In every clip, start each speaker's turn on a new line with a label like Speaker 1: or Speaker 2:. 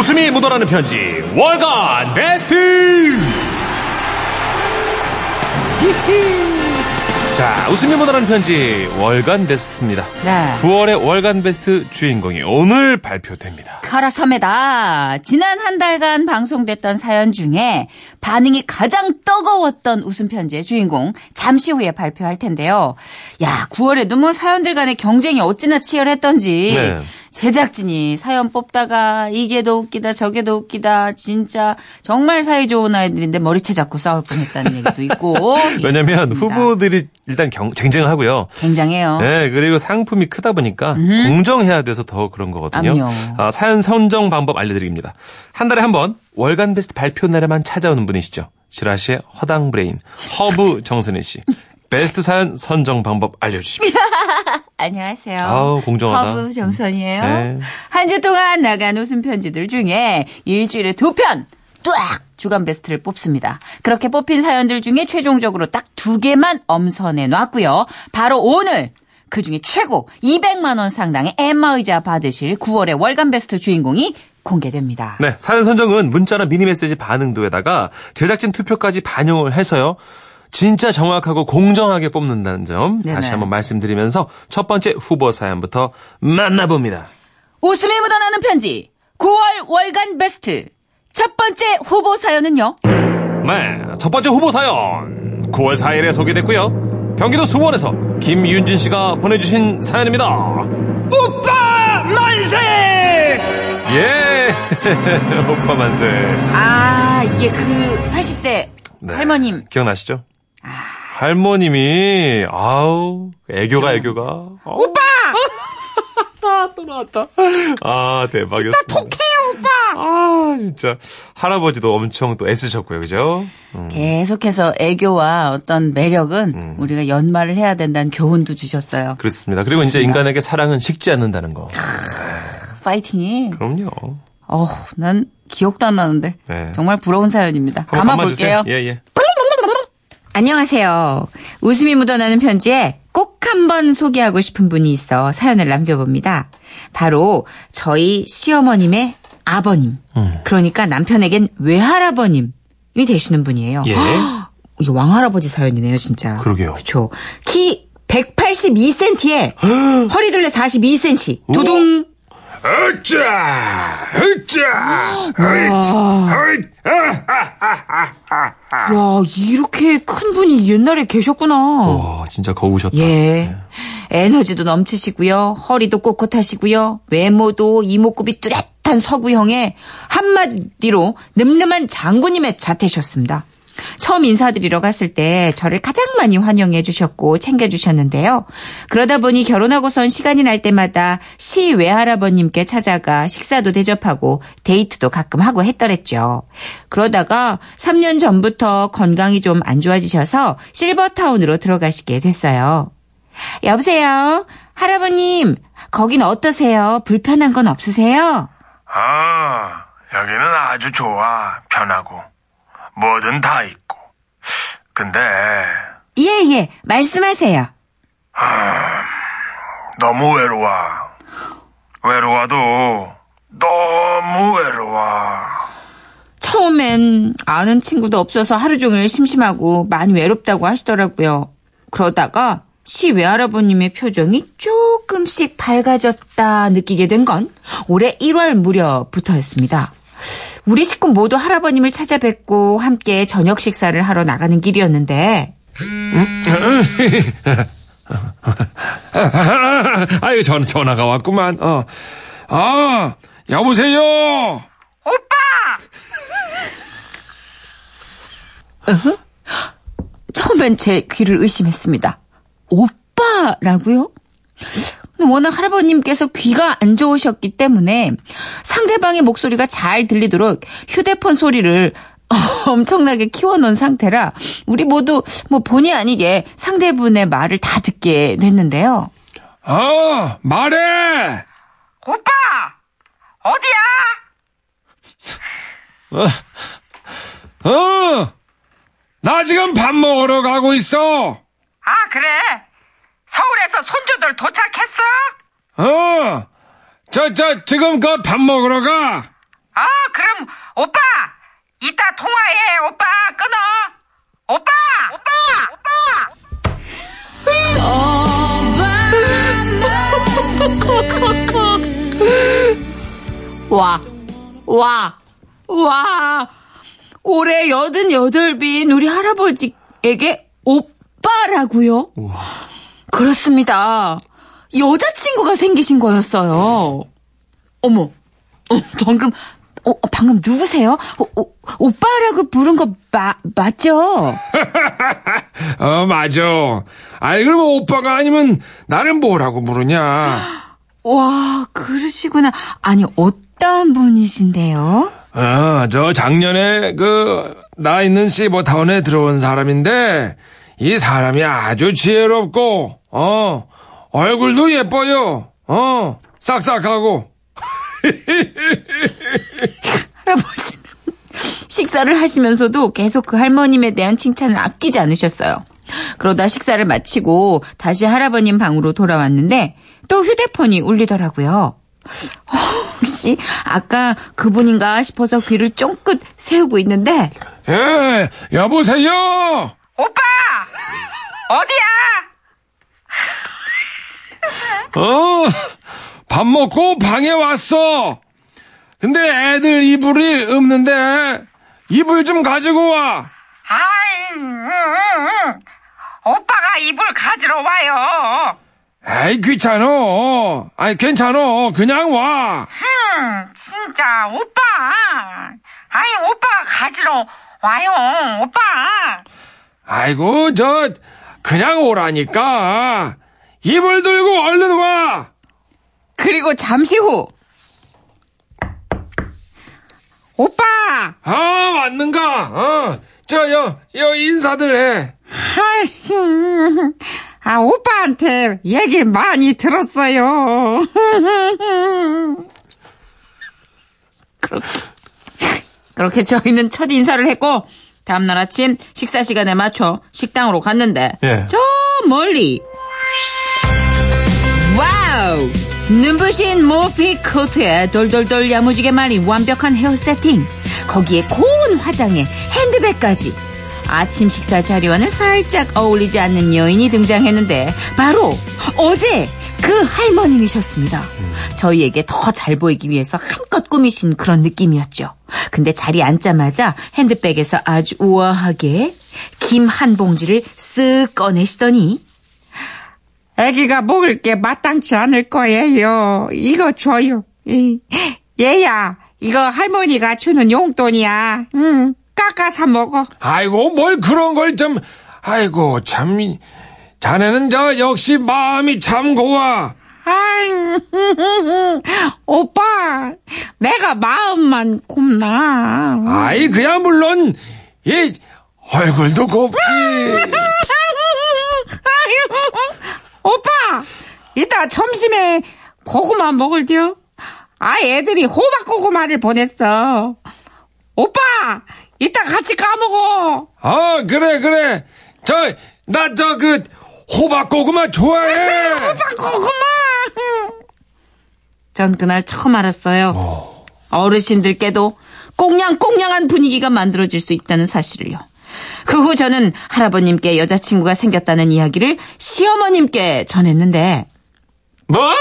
Speaker 1: 웃음이 묻어나는 편지 월간 베스트 자 웃음이 묻어나는 편지 월간 베스트입니다
Speaker 2: 네.
Speaker 1: 9월의 월간 베스트 주인공이 오늘 발표됩니다
Speaker 2: 카라섬에다 지난 한 달간 방송됐던 사연 중에 반응이 가장 뜨거웠던 웃음 편지의 주인공 잠시 후에 발표할 텐데요. 야, 9월에도 뭐 사연들 간의 경쟁이 어찌나 치열했던지
Speaker 1: 네.
Speaker 2: 제작진이 사연 뽑다가 이게 더 웃기다 저게 더 웃기다 진짜 정말 사이 좋은 아이들인데 머리채 잡고 싸울 뻔했다는 얘기도 있고
Speaker 1: 왜냐면
Speaker 2: 그렇습니다.
Speaker 1: 후보들이 일단 경, 쟁쟁을 하고요
Speaker 2: 굉장해요.
Speaker 1: 네, 그리고 상품이 크다 보니까 공정해야 돼서 더 그런 거거든요. 아, 사연 선정 방법 알려드립니다. 한 달에 한 번 월간 베스트 발표 날에만 찾아오는 분이시죠. 지라시의 허당 브레인 허브 정선희 씨. 베스트 사연 선정 방법 알려주십시오.
Speaker 2: 안녕하세요.
Speaker 1: 아우, 공정하다.
Speaker 2: 허브 정선희예요.
Speaker 1: 네.
Speaker 2: 한주 동안 나간 웃음 편지들 중에 일주일에 두 편, 뚜악! 주간 베스트를 뽑습니다. 그렇게 뽑힌 사연들 중에 최종적으로 딱 두 개만 엄선해 놨고요. 바로 오늘 그 중에 최고 200만 원 상당의 안마 의자 받으실 9월의 월간 베스트 주인공이 공개됩니다.
Speaker 1: 네, 사연 선정은 문자나 미니 메시지 반응도에다가 제작진 투표까지 반영을 해서요. 진짜 정확하고 공정하게 뽑는다는 점
Speaker 2: 네네.
Speaker 1: 다시 한번 말씀드리면서 첫 번째 후보 사연부터 만나봅니다.
Speaker 2: 웃음이 묻어나는 편지 9월 월간 베스트 첫 번째 후보 사연은요.
Speaker 1: 네, 첫 번째 후보 사연 9월 4일에 소개됐고요. 경기도 수원에서 김윤진 씨가 보내주신 사연입니다. 오빠 만세! 예, 오빠 만세.
Speaker 2: 아, 이게 그 80대
Speaker 1: 네,
Speaker 2: 할머님.
Speaker 1: 기억나시죠? 할머님이 아우 애교가 애교가 오빠 아, 또 나왔다 아 대박이었어
Speaker 2: 독해요, 오빠!
Speaker 1: 아 진짜 할아버지도 엄청 또 애쓰셨고요 그죠 음.
Speaker 2: 계속해서 애교와 어떤 매력은 우리가 연말을 해야 된다는 교훈도 주셨어요.
Speaker 1: 그렇습니다 그리고 이제 인간에게 사랑은 식지 않는다는 거
Speaker 2: 파이팅이.
Speaker 1: 그럼요
Speaker 2: 어, 난 기억도 안 나는데.
Speaker 1: 네.
Speaker 2: 정말 부러운 사연입니다. 감아볼게요.
Speaker 1: 감아주세요. 예, 예.
Speaker 2: 안녕하세요. 웃음이 묻어나는 편지에 꼭 한번 소개하고 싶은 분이 있어 사연을 남겨봅니다. 바로 저희 시어머님의 아버님.
Speaker 1: 음.
Speaker 2: 그러니까 남편에겐 외할아버님이 되시는 분이에요.
Speaker 1: 예.
Speaker 2: 이게 왕할아버지 사연이네요, 진짜.
Speaker 1: 그러게요.
Speaker 2: 그렇죠. 키 182cm에 허리둘레 42cm. 두둥.
Speaker 1: 으짜 으짜
Speaker 2: 야, 이렇게 큰 분이 옛날에 계셨구나.
Speaker 1: 와 진짜 거우셨다
Speaker 2: 예. 에너지도 넘치시고요. 허리도 꼿꼿하시고요. 외모도 이목구비 뚜렷한 서구형에 한마디로 늠름한 장군님의 자태셨습니다. 처음 인사드리러 갔을 때 저를 가장 많이 환영해 주셨고 챙겨 주셨는데요. 그러다 보니 결혼하고선 시간이 날 때마다 시 외할아버님께 찾아가 식사도 대접하고 데이트도 가끔 하고 했더랬죠. 그러다가 3년 전부터 건강이 좀 안 좋아지셔서 실버타운으로 들어가시게 됐어요. 여보세요? 할아버님, 거긴 어떠세요? 불편한 건 없으세요?
Speaker 3: 아, 여기는 아주 좋아. 편하고. 뭐든 다 있고. 근데,
Speaker 2: 예, 예, 말씀하세요.
Speaker 3: 너무 외로워. 외로워도, 너무 외로워.
Speaker 2: 처음엔 아는 친구도 없어서 하루 종일 심심하고 많이 외롭다고 하시더라고요. 그러다가 시 외할아버님의 표정이 조금씩 밝아졌다 느끼게 된 건 올해 1월 무렵부터였습니다. 우리 식구 모두 할아버님을 찾아뵙고 함께 저녁 식사를 하러 나가는 길이었는데
Speaker 1: 아유 전 전화가 왔구만 어. 아 여보세요
Speaker 2: 처음엔 제 귀를 의심했습니다. 오빠라고요? 워낙 할아버님께서 귀가 안 좋으셨기 때문에 상대방의 목소리가 잘 들리도록 휴대폰 소리를 엄청나게 키워놓은 상태라 우리 모두 뭐 본의 아니게 상대분의 말을 다 듣게 됐는데요.
Speaker 1: 어 말해
Speaker 3: 오빠! 어디야?
Speaker 1: 어나 지금 밥 먹으러 가고 있어
Speaker 3: 아, 그래. 서울에서 손주들 도착했어?
Speaker 1: 어 저 저 지금 그 밥 먹으러 가.
Speaker 3: 아, 그럼 오빠 이따 통화해 오빠. 끊어. 오빠! 오빠! 오빠!
Speaker 2: 와, 와, 와. 올해 여든 여덟 빈 우리 할아버지에게 오빠라고요? 그렇습니다. 여자친구가 생기신 거였어요. 어머, 어, 방금, 어, 방금 누구세요? 어, 어, 오빠라고 부른 거 마, 맞죠?
Speaker 4: 어, 맞아. 아이, 그러면 오빠가 아니면 나를 뭐라고 부르냐?
Speaker 2: 와, 그러시구나. 아니, 어떤 분이신데요?
Speaker 4: 어, 저 작년에 그, 나 있는 시버타운에 들어온 사람인데, 이 사람이 아주 지혜롭고, 어, 얼굴도 예뻐요. 어, 싹싹하고.
Speaker 2: 할아버지는 식사를 하시면서도 계속 그 할머님에 대한 칭찬을 아끼지 않으셨어요. 그러다 식사를 마치고 다시 할아버님 방으로 돌아왔는데 또 휴대폰이 울리더라고요. 혹시 아까 그분인가 싶어서 귀를 쫑긋 세우고 있는데
Speaker 4: 예, 여보세요?
Speaker 3: 오빠 어디야
Speaker 4: 어, 밥 먹고 방에 왔어. 근데 애들 이불이 없는데, 이불 좀 가지고 와.
Speaker 3: 아이 음, 음, 음. 오빠가 이불 가지러 와요
Speaker 4: 에이, 귀찮어. 아니, 괜찮어. 그냥 와.
Speaker 3: 음 진짜 오빠 아이 오빠가 가지러 와요 오빠
Speaker 4: 아이고, 저, 그냥 오라니까. 이불 들고 얼른 와.
Speaker 2: 그리고 잠시 후
Speaker 3: 오빠
Speaker 4: 아, 왔는가? 어, 저, 여, 여, 인사들 해.
Speaker 3: 아이, 아, 오빠한테 얘기 많이 들었어요.
Speaker 2: 그렇게 저희는 첫 인사를 했고 다음날 아침 식사 시간에 맞춰 식당으로 갔는데
Speaker 1: 예.
Speaker 2: 저 멀리 눈부신 모피 코트에 돌돌돌 야무지게 말린 완벽한 헤어 세팅 거기에 고운 화장에 핸드백까지 아침 식사 자리와는 살짝 어울리지 않는 여인이 등장했는데 바로 어제 그 할머님이셨습니다. 저희에게 더 잘 보이기 위해서 한껏 꾸미신 그런 느낌이었죠. 근데 자리에 앉자마자 핸드백에서 아주 우아하게 김 한 봉지를 쓱 꺼내시더니
Speaker 3: 아기가 먹을 게 마땅치 않을 거예요. 이거 줘요. 이, 얘야, 이거 할머니가 주는 용돈이야. 응, 깎아서 먹어.
Speaker 4: 아이고, 뭘 그런 걸 좀, 아이고, 참, 이- 자네는 저, 역시 마음이 참 고와.
Speaker 3: 오빠, 내가 마음만 곱나.
Speaker 4: 아이, 그야 물론, 이, 얼굴도 곱지.
Speaker 3: 오빠, 이따 점심에 고구마 먹을게요. 아, 애들이 호박 고구마를 보냈어. 오빠, 이따 같이 까먹어.
Speaker 4: 아, 그래, 그래. 저, 나 저, 그, 호박고구마 좋아해.
Speaker 3: 호박 고구마.
Speaker 2: 전 그날 처음 알았어요. 어르신들께도 꽁냥꽁냥한 분위기가 만들어질 수 있다는 사실을요. 그 후 저는 할아버님께 여자친구가 생겼다는 이야기를 시어머님께 전했는데
Speaker 1: 뭐?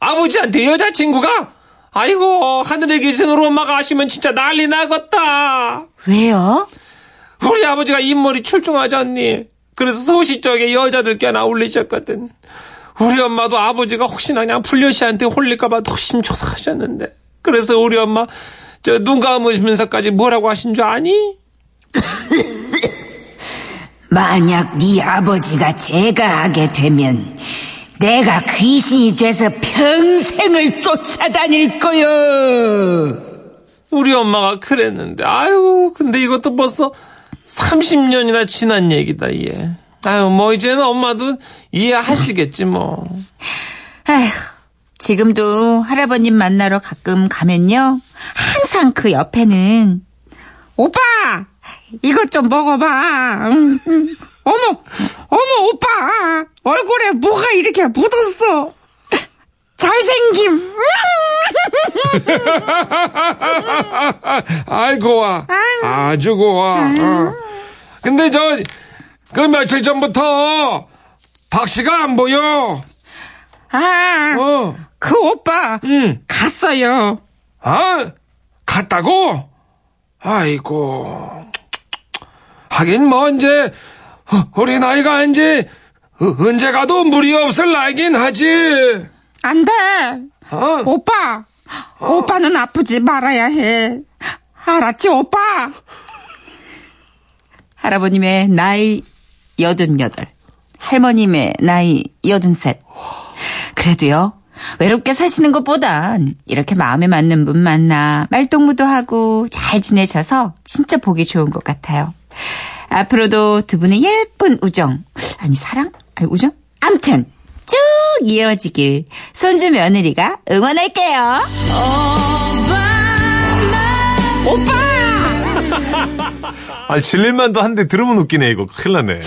Speaker 1: 아버지한테 여자친구가? 아이고, 하늘에 계신 우리 엄마가 아시면 진짜 난리 나겠다.
Speaker 2: 왜요?
Speaker 1: 우리 아버지가 인물이 출중하지 않니? 그래서 소시 쪽에 여자들 꽤나 올리셨거든. 우리 엄마도 아버지가 혹시나 그냥 불려씨한테 홀릴까봐 조심조사하셨는데. 그래서 우리 엄마, 저, 눈 감으시면서까지 뭐라고 하신 줄 아니?
Speaker 5: 만약 네 아버지가 제가 하게 되면 내가 귀신이 돼서 평생을 쫓아다닐 거요.
Speaker 1: 우리 엄마가 그랬는데, 아유, 근데 이것도 벌써 30년이나 지난 얘기다, 얘. 아유, 뭐, 이제는 엄마도 이해하시겠지, 뭐.
Speaker 2: 아휴, 지금도 할아버님 만나러 가끔 가면요. 항상 그 옆에는
Speaker 3: 오빠, 이것 좀 먹어봐. 응, 응. 어머, 어머, 오빠. 얼굴에 뭐가 이렇게 묻었어. 잘생김.
Speaker 4: 아이 고와 아주 고와 어. 근데 저 그 며칠 전부터 박 씨가 안 보여
Speaker 3: 아,
Speaker 4: 어.
Speaker 3: 그 오빠
Speaker 4: 응.
Speaker 3: 갔어요.
Speaker 4: 아 갔다고 아이고 하긴 뭐 이제 우리 나이가 이제 언제 가도 무리 없을 나이긴 하지
Speaker 3: 안 돼.
Speaker 4: 어?
Speaker 3: 오빠, 오빠는 아프지 말아야 해. 알았지, 오빠?
Speaker 2: 할아버님의 나이 여든여덟, 할머님의 나이 여든셋. 그래도요, 외롭게 사시는 것보단 이렇게 마음에 맞는 분 만나 말동무도 하고 잘 지내셔서 진짜 보기 좋은 것 같아요. 앞으로도 두 분의 예쁜 우정, 아니 사랑? 아니 우정? 암튼 쭉 이어지길 손주 며느리가 응원할게요.
Speaker 1: 아, 질릴만도 한데 들으면 웃기네, 이거. 큰일 나네.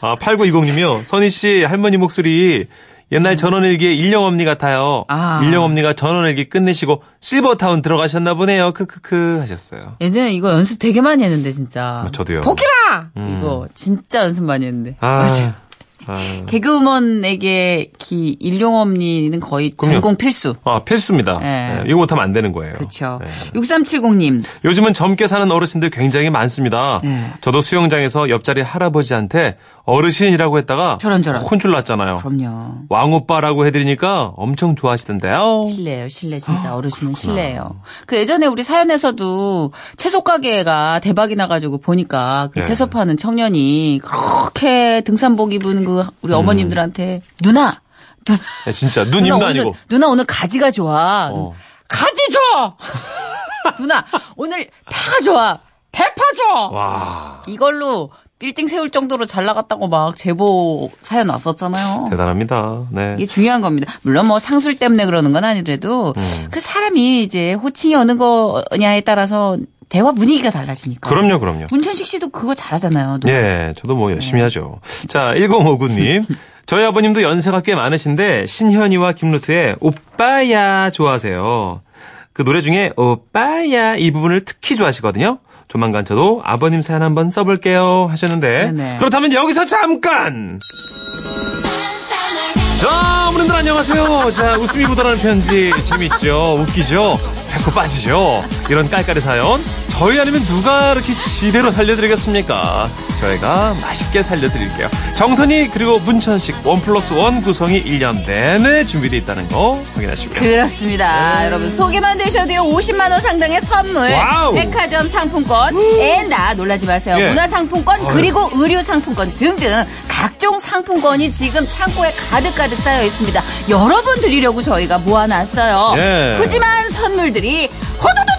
Speaker 1: 아, 8920님이요. 선희 씨, 할머니 목소리 옛날 전원일기의 일령엄니 같아요.
Speaker 2: 아.
Speaker 1: 일령엄니가 전원일기 끝내시고 실버타운 들어가셨나 보네요. 크크크 하셨어요.
Speaker 2: 예전에 이거 연습 되게 많이 했는데 진짜.
Speaker 1: 저도요.
Speaker 2: 복이라
Speaker 1: 음.
Speaker 2: 이거 진짜 연습 많이 했는데.
Speaker 1: 아,
Speaker 2: 맞아요.
Speaker 1: 아,
Speaker 2: 개그우먼에게 기 일용엄니는 거의
Speaker 1: 그럼요.
Speaker 2: 전공 필수.
Speaker 1: 아, 필수입니다.
Speaker 2: 네.
Speaker 1: 네, 이거 못하면 안 되는 거예요.
Speaker 2: 그렇죠.
Speaker 1: 네.
Speaker 2: 6370님.
Speaker 1: 요즘은 젊게 사는 어르신들 굉장히 많습니다.
Speaker 2: 네.
Speaker 1: 저도 수영장에서 옆자리 할아버지한테 어르신이라고 했다가
Speaker 2: 저런 저런.
Speaker 1: 혼줄 났잖아요.
Speaker 2: 그럼요.
Speaker 1: 왕오빠라고 해드리니까 엄청 좋아하시던데요.
Speaker 2: 실례예요, 실례 진짜 어르신은 실례예요. 그 예전에 우리 사연에서도 채소 가게가 대박이 나가지고 보니까 그
Speaker 1: 네.
Speaker 2: 채소 파는 청년이 그렇게 등산복 입은 그 우리 어머님들한테 누나, 누나,
Speaker 1: 네, 진짜
Speaker 2: 누나
Speaker 1: 누님도
Speaker 2: 오늘
Speaker 1: 아니고.
Speaker 2: 누나 오늘 가지가 좋아.
Speaker 1: 어.
Speaker 2: 가지 줘. 누나 오늘 파가 좋아. 대파 줘.
Speaker 1: 와
Speaker 2: 이걸로 빌딩 세울 정도로 잘 나갔다고 막 제보 사연 왔었잖아요.
Speaker 1: 대단합니다. 네.
Speaker 2: 이게 중요한 겁니다. 물론 뭐 상술 때문에 그러는 건 아니더라도
Speaker 1: 음.
Speaker 2: 그 사람이 이제 호칭이 어느 거냐에 따라서 대화 분위기가 달라지니까.
Speaker 1: 그럼요, 그럼요.
Speaker 2: 문천식 씨도 그거 잘하잖아요. 누나.
Speaker 1: 예, 저도 뭐 열심히
Speaker 2: 네.
Speaker 1: 하죠. 자, 1059님. 저희 아버님도 연세가 꽤 많으신데 신현이와 김루트의 오빠야 좋아하세요. 그 노래 중에 오빠야 이 부분을 특히 좋아하시거든요. 조만간 저도 아버님 사연 한번 써볼게요 하셨는데
Speaker 2: 네네.
Speaker 1: 그렇다면 여기서 잠깐! 자 어머님들 안녕하세요. 자 웃음이 묻어나는 편지 재밌죠? 웃기죠? 배꼽 빠지죠? 이런 깔깔이 사연 저희 아니면 누가 이렇게 지대로 살려드리겠습니까 저희가 맛있게 살려드릴게요 정선희 그리고 문천식 one plus one 구성이 1년 내내 준비되어 있다는 거 확인하시고요
Speaker 2: 그렇습니다. 여러분 소개만 되셔도요 50만 원 상당의 선물,
Speaker 1: wow.
Speaker 2: 백화점 상품권, 에다 놀라지 마세요.
Speaker 1: 예.
Speaker 2: 문화 상품권 그리고 의류 상품권 등등 각종 상품권이 지금 창고에 가득 가득 쌓여 있습니다. 여러분 드리려고 저희가 모아놨어요.
Speaker 1: 예.
Speaker 2: 푸짐한 선물들이 호두두두두두두두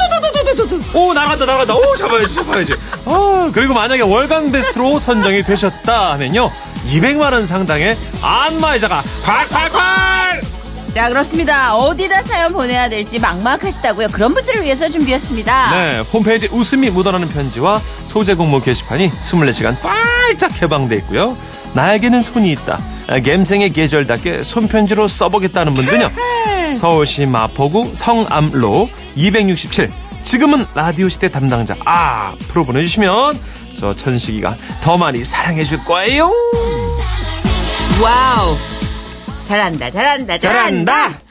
Speaker 1: 오 나간다 나간다 오 잡아야지 잡아야지 아 그리고 만약에 월간 베스트로 선정이 되셨다 하면요 200만 원 상당의 안마의자가 콸콸콸
Speaker 2: 자 그렇습니다. 어디다 사연 보내야 될지 막막하시다고요. 그런 분들을 위해서 준비했습니다.
Speaker 1: 네, 홈페이지 웃음이 묻어나는 편지와 소재 공모 게시판이 24시간 활짝 개방돼 있고요. 나에게는 손이 있다. 아, 감성의 계절답게 손편지로 써보겠다는 분들은요. 서울시 마포구 성암로 267. 지금은 라디오 시대 담당자 앞으로 보내주시면 저 천식이가 더 많이 사랑해줄 거예요.
Speaker 2: 와우. 잘한다, 잘한다, 잘한다.
Speaker 1: 잘한다.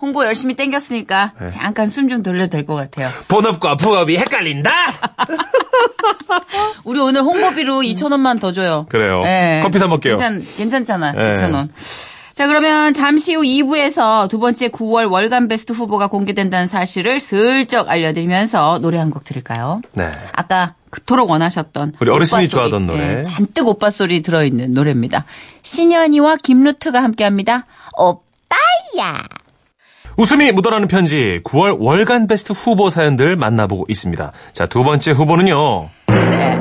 Speaker 2: 홍보 열심히 땡겼으니까
Speaker 1: 네.
Speaker 2: 잠깐 숨 좀 돌려도 될 것 같아요.
Speaker 1: 본업과 부업이 헷갈린다.
Speaker 2: 우리 오늘 홍보비로 2,000원만 더 줘요.
Speaker 1: 그래요. 커피 사 먹게요.
Speaker 2: 괜찮, 괜찮잖아.
Speaker 1: 네.
Speaker 2: 2,000원. 자, 그러면 잠시 후 2부에서 두 번째 9월 월간 베스트 후보가 공개된다는 사실을 슬쩍 알려드리면서 노래 한 곡 들을까요?
Speaker 1: 네.
Speaker 2: 아까 그토록 원하셨던
Speaker 1: 우리 어르신이
Speaker 2: 소리,
Speaker 1: 좋아하던 노래.
Speaker 2: 예, 잔뜩 오빠 소리 들어있는 노래입니다. 신현이와 김루트가 함께합니다. 오빠야.
Speaker 1: 웃음이 묻어나는 편지 9월 월간 베스트 후보 사연들 만나보고 있습니다. 자, 두 번째 후보는요.
Speaker 2: 네.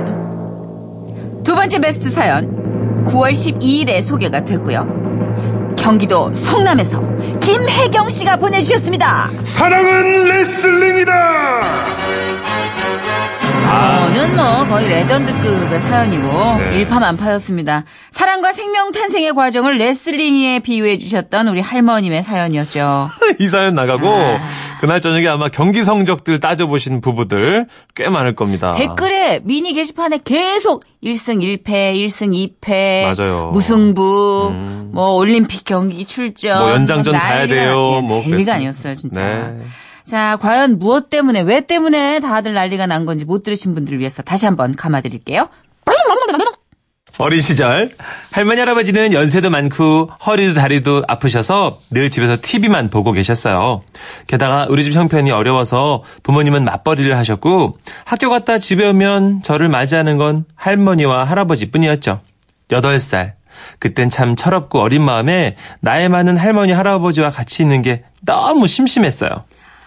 Speaker 2: 두 번째 베스트 사연 9월 12일에 소개가 됐고요. 경기도 성남에서 김혜경 씨가 보내주셨습니다.
Speaker 4: 사랑은 레슬링이다
Speaker 2: 이거는 뭐 거의 레전드급의 사연이고
Speaker 1: 네.
Speaker 2: 일파만파였습니다. 사랑과 생명 탄생의 과정을 레슬링에 비유해 주셨던 우리 할머님의 사연이었죠.
Speaker 1: 이 사연 나가고 그날 저녁에 아마 경기 성적들 따져보신 부부들 꽤 많을 겁니다.
Speaker 2: 댓글에 미니 게시판에 계속 1승 1패, 1승 2패,
Speaker 1: 맞아요.
Speaker 2: 무승부,
Speaker 1: 음.
Speaker 2: 뭐 올림픽 경기 출전,
Speaker 1: 뭐 연장전 가야
Speaker 2: 난리가-
Speaker 1: 돼요.
Speaker 2: 예,
Speaker 1: 뭐
Speaker 2: 난리가. 아니었어요, 진짜.
Speaker 1: 네.
Speaker 2: 자, 과연 무엇 때문에, 왜 때문에 다들 난리가 난 건지 못 들으신 분들을 위해서 다시 한번 감아드릴게요.
Speaker 1: 어린 시절 할머니 할아버지는 연세도 많고 허리도 다리도 아프셔서 늘 집에서 TV만 보고 계셨어요. 게다가 우리 집 형편이 어려워서 부모님은 맞벌이를 하셨고 학교 갔다 집에 오면 저를 맞이하는 건 할머니와 할아버지뿐이었죠. 8살. 그땐 참 철없고 어린 마음에 나이 많은 할머니 할아버지와 같이 있는 게 너무 심심했어요.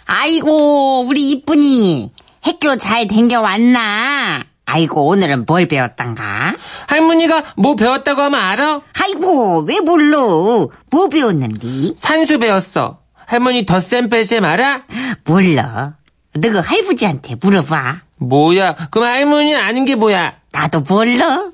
Speaker 5: 아이고, 우리 이쁜이. 학교 잘 댕겨왔나? 아이고, 오늘은 뭘 배웠단가?
Speaker 6: 할머니가 뭐 배웠다고 하면 알아?
Speaker 5: 아이고, 왜 몰라? 뭐 배웠는디?
Speaker 6: 산수 배웠어. 할머니 덧셈 뺄셈 알아?
Speaker 5: 몰라. 너가 할아버지한테 물어봐.
Speaker 6: 뭐야? 그럼 할머니 아는 게 뭐야?
Speaker 5: 나도 몰라.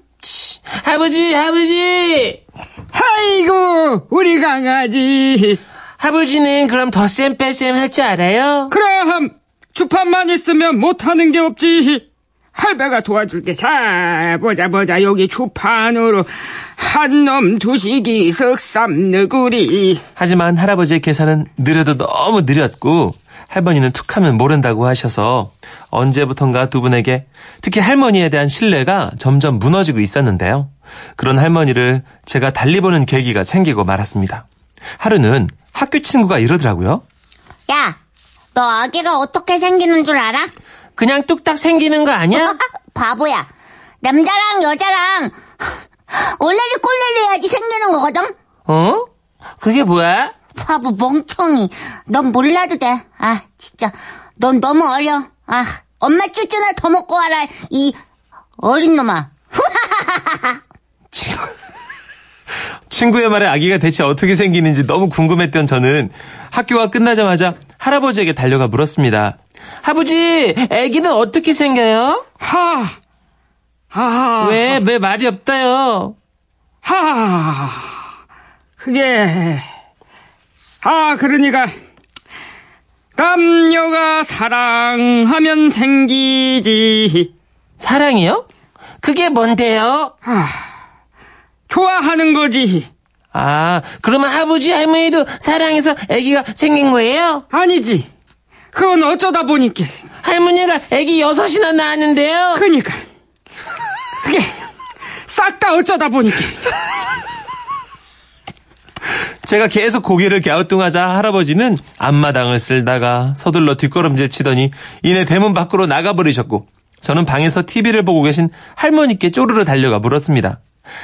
Speaker 6: 아버지, 아버지!
Speaker 3: 아이고, 우리 강아지.
Speaker 6: 아버지는 그럼 덧셈 뺄셈 할 줄 알아요?
Speaker 3: 그럼, 주판만 있으면 못하는 게 없지. 할배가 도와줄게. 자, 보자, 보자. 여기 주판으로 한 놈 두시기 석삼 너구리.
Speaker 1: 하지만 할아버지의 계산은 느려도 너무 느렸고 할머니는 툭하면 모른다고 하셔서 언제부턴가 두 분에게 특히 할머니에 대한 신뢰가 점점 무너지고 있었는데요. 그런 할머니를 제가 달리 보는 계기가 생기고 말았습니다. 하루는 학교 친구가 이러더라고요.
Speaker 5: 야, 너 아기가 어떻게 생기는 줄 알아?
Speaker 6: 그냥 뚝딱 생기는 거 아니야?
Speaker 5: 바보야. 남자랑 여자랑 올레리 꼴레리 해야지 생기는 거거든?
Speaker 6: 어? 그게 뭐야?
Speaker 5: 바보 멍청이. 넌 몰라도 돼. 아, 진짜. 넌 너무 어려. 아, 엄마 쭈쭈나 더 먹고 와라. 이 어린 놈아.
Speaker 1: 친구의 말에 아기가 대체 어떻게 생기는지 너무 궁금했던 저는 학교가 끝나자마자 할아버지에게 달려가 물었습니다.
Speaker 6: 아버지, 애기는 어떻게 생겨요?
Speaker 3: 하, 하,
Speaker 6: 왜, 왜 말이 없다요?
Speaker 3: 하. 그게, 아, 그러니까, 남녀가 사랑하면 생기지.
Speaker 6: 사랑이요? 그게 뭔데요?
Speaker 3: 좋아하는 거지.
Speaker 6: 아, 그러면 아버지, 할머니도 사랑해서 애기가 생긴 거예요?
Speaker 3: 아니지. 그건 어쩌다 보니까.
Speaker 6: 할머니가 애기 여섯이나 낳았는데요?
Speaker 3: 그니까. 그게, 싹 다 어쩌다 보니까.
Speaker 1: 제가 계속 고개를 갸우뚱하자 할아버지는 앞마당을 쓸다가 서둘러 뒷걸음질 치더니 이내 대문 밖으로 나가버리셨고 저는 방에서 TV를 보고 계신 할머니께 쪼르르 달려가 물었습니다.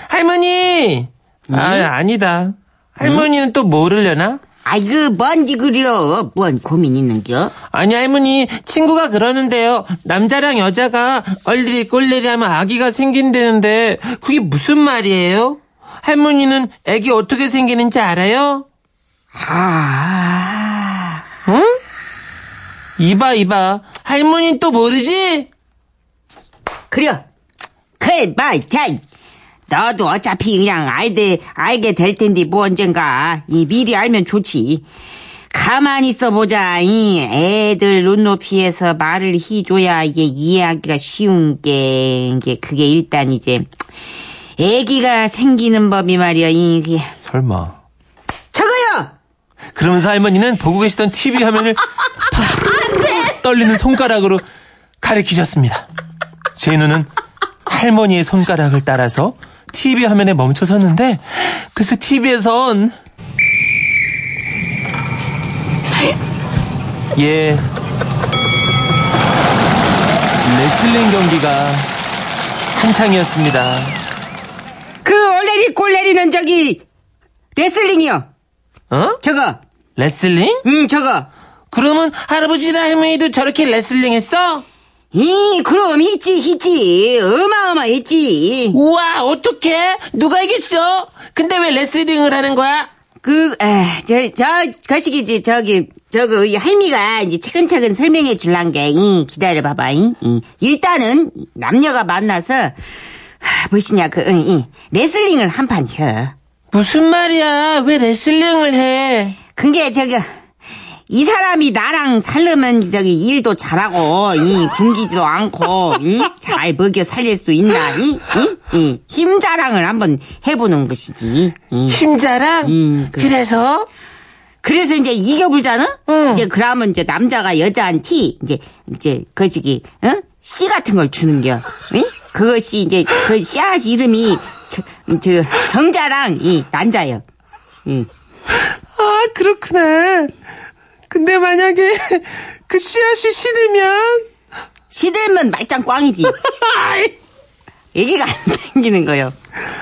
Speaker 6: 할머니! 아, 아니다. 할머니는 또 뭐를려나?
Speaker 5: 아이고, 뭔지 그려. 뭔 고민 있는겨?
Speaker 6: 아니, 할머니, 친구가 그러는데요. 남자랑 여자가 얼리리 꼴리리 하면 아기가 생긴다는데, 그게 무슨 말이에요? 할머니는 애기 어떻게 생기는지 알아요?
Speaker 3: 아,
Speaker 6: 응? 이봐, 이봐. 할머니는 또 모르지?
Speaker 5: 그려. 마, 자. 너도 어차피 그냥 알게, 알게 될 텐데 뭐 언젠가. 이 미리 알면 좋지. 가만히 있어 보자. 이 애들 눈높이에서 말을 해줘야 이게 이해하기가 쉬운 게, 이게 그게 일단 이제 애기가 생기는 법이 말이야. 이게
Speaker 1: 설마.
Speaker 5: 저거요.
Speaker 1: 그러면서 할머니는 보고 계시던 TV 화면을 팍 떨리는 손가락으로 가리키셨습니다. 제 눈은 할머니의 손가락을 따라서 TV 화면에 멈춰 섰는데 그래서 TV에선 예 레슬링 경기가 한창이었습니다.
Speaker 3: 그 얼레리 꼴레리는 저기, 레슬링이요.
Speaker 6: 어?
Speaker 3: 저거.
Speaker 6: 레슬링?
Speaker 3: 응, 저거.
Speaker 6: 그러면 할아버지나 할머니도 저렇게 레슬링 했어?
Speaker 5: 이, 그럼 했지, 했지. 어마어마했지.
Speaker 6: 우와, 어떡해? 누가 이겼어? 근데 왜 레슬링을 하는 거야?
Speaker 5: 그, 에, 저, 저, 거시기지, 저기, 저거, 이 할미가 이제 차근차근 설명해 줄란 게, 이, 기다려 봐봐, 이, 이. 일단은, 남녀가 만나서, 하, 무엇이냐, 그, 응, 이, 레슬링을 한 판 혀.
Speaker 6: 무슨 말이야? 왜 레슬링을 해?
Speaker 5: 그게, 저기, 이 사람이 나랑 살려면 저기 일도 잘하고 이 굶기지도 않고 이 잘 먹여 살릴 수 있나 이, 이, 이, 힘 자랑을 한번 해보는 것이지 이.
Speaker 6: 힘 자랑?
Speaker 5: 음, 그-
Speaker 6: 그래서?
Speaker 5: 그래서 이제 이겨불잖아?
Speaker 6: 응.
Speaker 5: 이제 그러면 이제 남자가 여자한테 이제, 이제, 그, 저기, 어? 씨 같은 걸 주는겨. 응? 그것이 이제, 그 씨앗 이름이, 저, 저, 정자랑 이 난자요. 응.
Speaker 1: 아, 그렇구나. 근데 만약에 그 씨앗이 시들면
Speaker 5: 시들면 말짱 꽝이지. 얘기가 안 생기는 거요.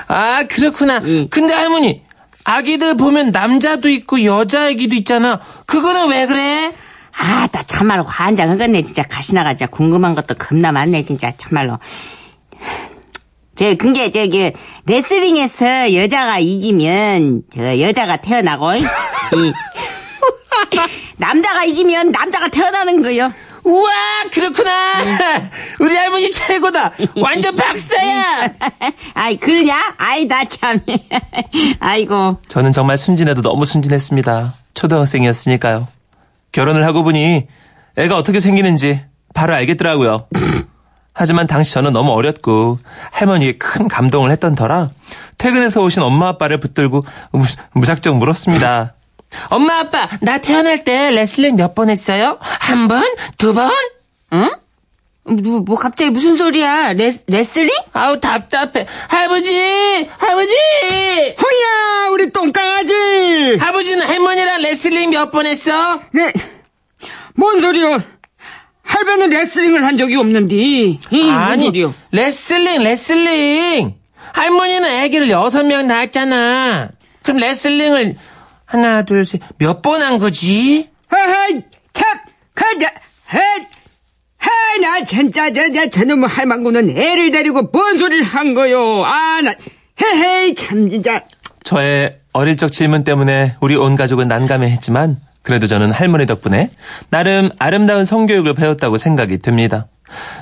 Speaker 6: 아, 그렇구나.
Speaker 5: 응.
Speaker 6: 근데 할머니, 아기들 보면 남자도 있고 여자 아기도 있잖아. 그거는 왜 그래?
Speaker 5: 아, 나 참말로 환장하겠네, 진짜. 가시나가 진짜 궁금한 것도 겁나 많네, 진짜. 참말로. 저, 근게, 저기, 레슬링에서 여자가 이기면, 저, 여자가 태어나고, 이, 남자가 이기면 남자가 태어나는 거요.
Speaker 6: 우와, 그렇구나. 우리 할머니 최고다. 완전 박사야.
Speaker 5: 아이, 그러냐? 아이, 나 참. 아이고.
Speaker 1: 저는 정말 순진해도 너무 순진했습니다. 초등학생이었으니까요. 결혼을 하고 보니 애가 어떻게 생기는지 바로 알겠더라고요. 하지만 당시 저는 너무 어렸고 할머니에 큰 감동을 했던 터라 퇴근해서 오신 엄마 아빠를 붙들고 무, 무작정 물었습니다.
Speaker 6: 엄마, 아빠, 나 태어날 때 레슬링 몇 번 했어요? 한 번? 두 번?
Speaker 5: 응? 뭐, 뭐, 갑자기 무슨 소리야? 레, 레슬링?
Speaker 6: 아우, 답답해. 할아버지! 할아버지!
Speaker 3: 호야, 우리 똥강아지!
Speaker 6: 할아버지는 할머니랑 레슬링 몇 번 했어?
Speaker 3: 네, 뭔 소리요? 할배는 레슬링을 한 적이 없는디. 뭔
Speaker 6: 아니,
Speaker 3: 소리요?
Speaker 6: 레슬링, 레슬링. 할머니는 애기를 여섯 명 낳았잖아. 그럼 레슬링을 하나, 둘, 셋, 몇 번 한 거지?
Speaker 3: 하하이, 참, 가자, 하, 하, 나 진짜, 저, 저, 저놈의 할망구는 애를 데리고 뭔 소리를 한 거요? 아, 나, 헤헤이, 참, 진짜.
Speaker 1: 저의 어릴 적 질문 때문에 우리 온 가족은 난감해 했지만 그래도 저는 할머니 덕분에 나름 아름다운 성교육을 배웠다고 생각이 듭니다.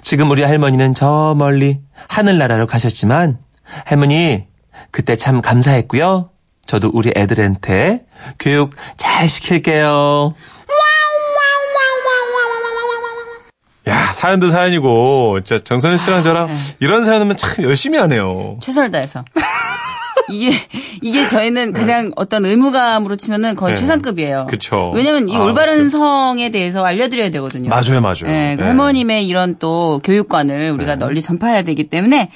Speaker 1: 지금 우리 할머니는 저 멀리 하늘나라로 가셨지만 할머니 그때 참 감사했고요. 저도 우리 애들한테 교육 잘 시킬게요.
Speaker 7: 야, 사연도 사연이고, 진짜 정선우 씨랑 저랑
Speaker 2: 네.
Speaker 7: 이런 사연 하면 참 열심히 하네요.
Speaker 2: 최선을 다해서. 이게 이게 저희는 가장 어떤 의무감으로 치면은 거의
Speaker 7: 네.
Speaker 2: 최상급이에요.
Speaker 7: 그쵸.
Speaker 2: 왜냐면 이
Speaker 7: 아,
Speaker 2: 올바른
Speaker 7: 그-
Speaker 2: 성에 대해서 알려드려야 되거든요.
Speaker 7: 맞아요, 맞아요.
Speaker 2: 네, 그
Speaker 7: 네.
Speaker 2: 할머님의 이런 또 교육관을 우리가 널리 전파해야 되기 때문에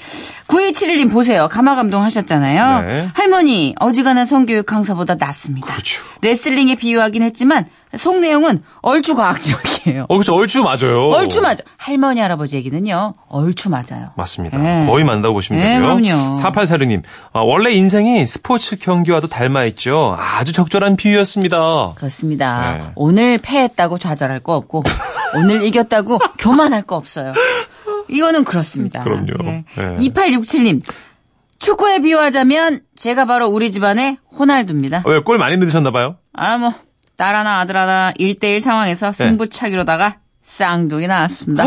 Speaker 2: 9271님 보세요. 가마 감동 하셨잖아요.
Speaker 7: 네.
Speaker 2: 할머니 어지간한 성교육 강사보다 낫습니다.
Speaker 7: 그렇죠.
Speaker 2: 레슬링에 비유하긴 했지만 속 내용은 얼추 과학적이에요.
Speaker 7: 어, 그쵸. 얼추 맞아요.
Speaker 2: 얼추 맞아. 할머니 할아버지 얘기는요. 얼추 맞아요.
Speaker 7: 맞습니다.
Speaker 2: 네.
Speaker 7: 거의 만나고 보시면
Speaker 2: 네,
Speaker 7: 되고요.
Speaker 2: 그럼요.
Speaker 7: 4846님, 아, 원래 인생이 스포츠 경기와도 닮아있죠. 아주 적절한 비유였습니다.
Speaker 2: 그렇습니다.
Speaker 7: 네.
Speaker 2: 오늘 패했다고 좌절할 거 없고 오늘 이겼다고 교만할 거 없어요. 이거는 그렇습니다.
Speaker 7: 그럼요.
Speaker 2: 예.
Speaker 7: 네.
Speaker 2: 2867님. 축구에 비유하자면 제가 바로 우리 집안의 호날두입니다.
Speaker 7: 왜, 골 많이 넣으셨나 봐요?
Speaker 2: 아, 뭐, 딸 하나 아들 하나 1대1 상황에서
Speaker 7: 네.
Speaker 2: 승부차기로다가 쌍둥이 나왔습니다.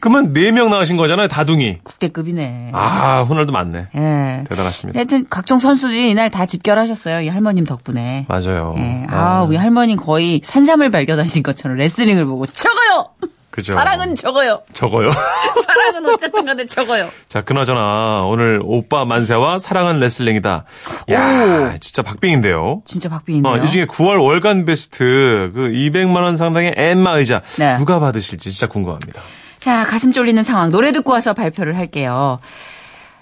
Speaker 7: 그러면 4명 나가신 거잖아요, 다둥이.
Speaker 2: 국대급이네.
Speaker 7: 아, 호날두 맞네.
Speaker 2: 예.
Speaker 7: 대단하십니다.
Speaker 2: 하여튼 각종 선수들이 이날 다 집결하셨어요. 이 할머님 덕분에.
Speaker 7: 맞아요.
Speaker 2: 예. 아, 우리 할머니 거의 산삼을 발견하신 것처럼 레슬링을 보고 적어요!
Speaker 7: 그죠.
Speaker 2: 사랑은 적어요.
Speaker 7: 적어요.
Speaker 2: 사랑은 어쨌든 간에 적어요.
Speaker 7: 자, 그나저나, 오늘 오빠 만세와 사랑은 레슬링이다. 야 진짜 박빙인데요.
Speaker 2: 진짜 박빙인데요.
Speaker 7: 어, 이 중에 9월 월간 베스트 그 200만 원 상당의 엠마 의자
Speaker 2: 네.
Speaker 7: 누가 받으실지 진짜 궁금합니다.
Speaker 2: 자, 가슴 쫄리는 상황 노래 듣고 와서 발표를 할게요.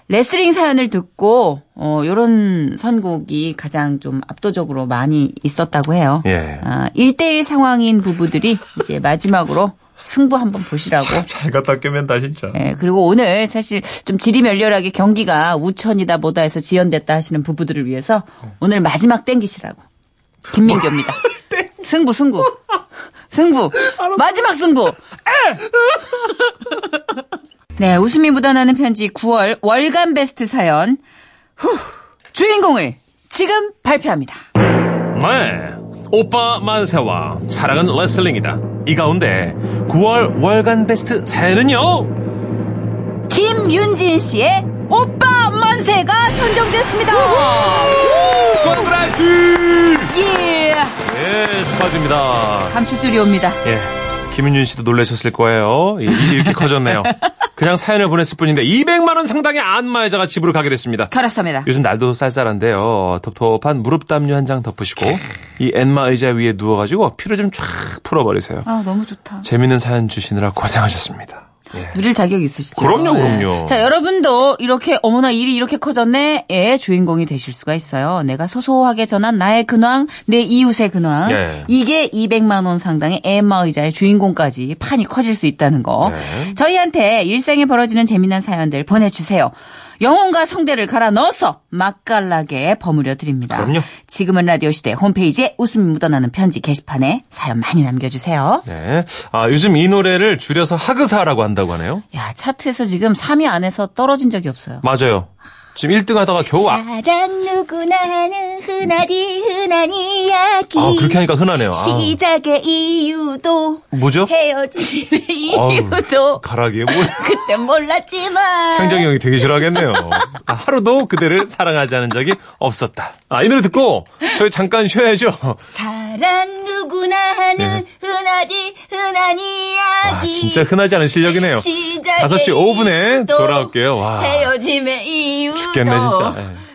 Speaker 2: 레슬링 사연을 듣고 어 요런 선곡이 가장 좀 압도적으로 많이 있었다고 해요.
Speaker 7: 예.
Speaker 2: 아, 1대1 상황인 부부들이 이제 마지막으로 승부 한번 보시라고.
Speaker 7: 잘 갖다 꿰맨다 진짜.
Speaker 2: 예, 그리고 오늘 사실 좀 질이 멸렬하게 경기가 우천이다 뭐다 해서 지연됐다 하시는 부부들을 위해서 오늘 마지막 땡기시라고. 김민교입니다. 승부, 승부. 승부. 마지막 승부. 네, 웃음이 묻어나는 편지 9월 월간 베스트 사연. 후, 주인공을 지금 발표합니다.
Speaker 1: 네. 오빠 만세와 사랑은 레슬링이다. 이 가운데 9월 월간 베스트 사연은요?
Speaker 2: 김윤진 씨의 오빠 만세가 선정됐습니다.
Speaker 1: congrats!
Speaker 2: 예.
Speaker 1: 예, 축하드립니다.
Speaker 2: 감축들이 옵니다.
Speaker 1: 예. 김윤준 씨도 놀라셨을 거예요. 이렇게 커졌네요. 그냥 사연을 보냈을 뿐인데 200만 원 상당의 안마 의자가 집으로 가게 됐습니다.
Speaker 2: 그렇습니다.
Speaker 1: 요즘 날도 쌀쌀한데요. 텁텁한 무릎 담요 한 장 덮으시고 이 엔마 의자 위에 누워가지고 피로 좀 쫙 풀어버리세요.
Speaker 2: 아, 너무 좋다.
Speaker 1: 재밌는 사연 주시느라 고생하셨습니다. 예.
Speaker 2: 누릴 자격 있으시죠?
Speaker 1: 그럼요,
Speaker 2: 네.
Speaker 1: 그럼요.
Speaker 2: 자, 여러분도 이렇게 어머나 일이 이렇게 커졌네. 의 주인공이 되실 수가 있어요. 내가 소소하게 전한 나의 근황, 내 이웃의 근황.
Speaker 1: 예.
Speaker 2: 이게 200만 원 상당의 엠마 의자의 주인공까지 판이 커질 수 있다는 거.
Speaker 1: 네.
Speaker 2: 저희한테 일생에 벌어지는 재미난 사연들 보내주세요. 영혼과 성대를 갈아 넣어서 맛깔나게 버무려 드립니다.
Speaker 1: 그럼요.
Speaker 2: 지금은 라디오 시대 홈페이지에 웃음이 묻어나는 편지 게시판에 사연 많이 남겨주세요.
Speaker 1: 네. 아, 요즘 이 노래를 줄여서 하그사라고 한다고 하네요.
Speaker 2: 야 차트에서 지금 3위 안에서 떨어진 적이 없어요.
Speaker 1: 맞아요. 지금 1등 하다가 겨우 아,
Speaker 2: 사랑 누구나 하는 흔하디 흔한 이야기.
Speaker 1: 아, 그렇게 하니까 흔하네요. 아,
Speaker 2: 시작의 이유도
Speaker 1: 뭐죠?
Speaker 2: 헤어짐의 이유도
Speaker 1: 가락이 뭐
Speaker 2: 그때 몰랐지만
Speaker 1: 창정이 형이 되게 싫어하겠네요. 아, 하루도 그대를 사랑하지 않은 적이 없었다. 아, 이 노래 듣고 저희 잠깐 쉬어야죠.
Speaker 2: 사랑 누구나 하는
Speaker 1: 네.
Speaker 2: 흔하디 흔한 이야기.
Speaker 1: 아, 진짜 흔하지 않은 실력이네요.
Speaker 2: 시작의
Speaker 1: 5시 5분에
Speaker 2: 이유도
Speaker 1: 돌아올게요. 와.
Speaker 2: 헤어짐의 이유도
Speaker 1: 죽겠네, 진짜. 예.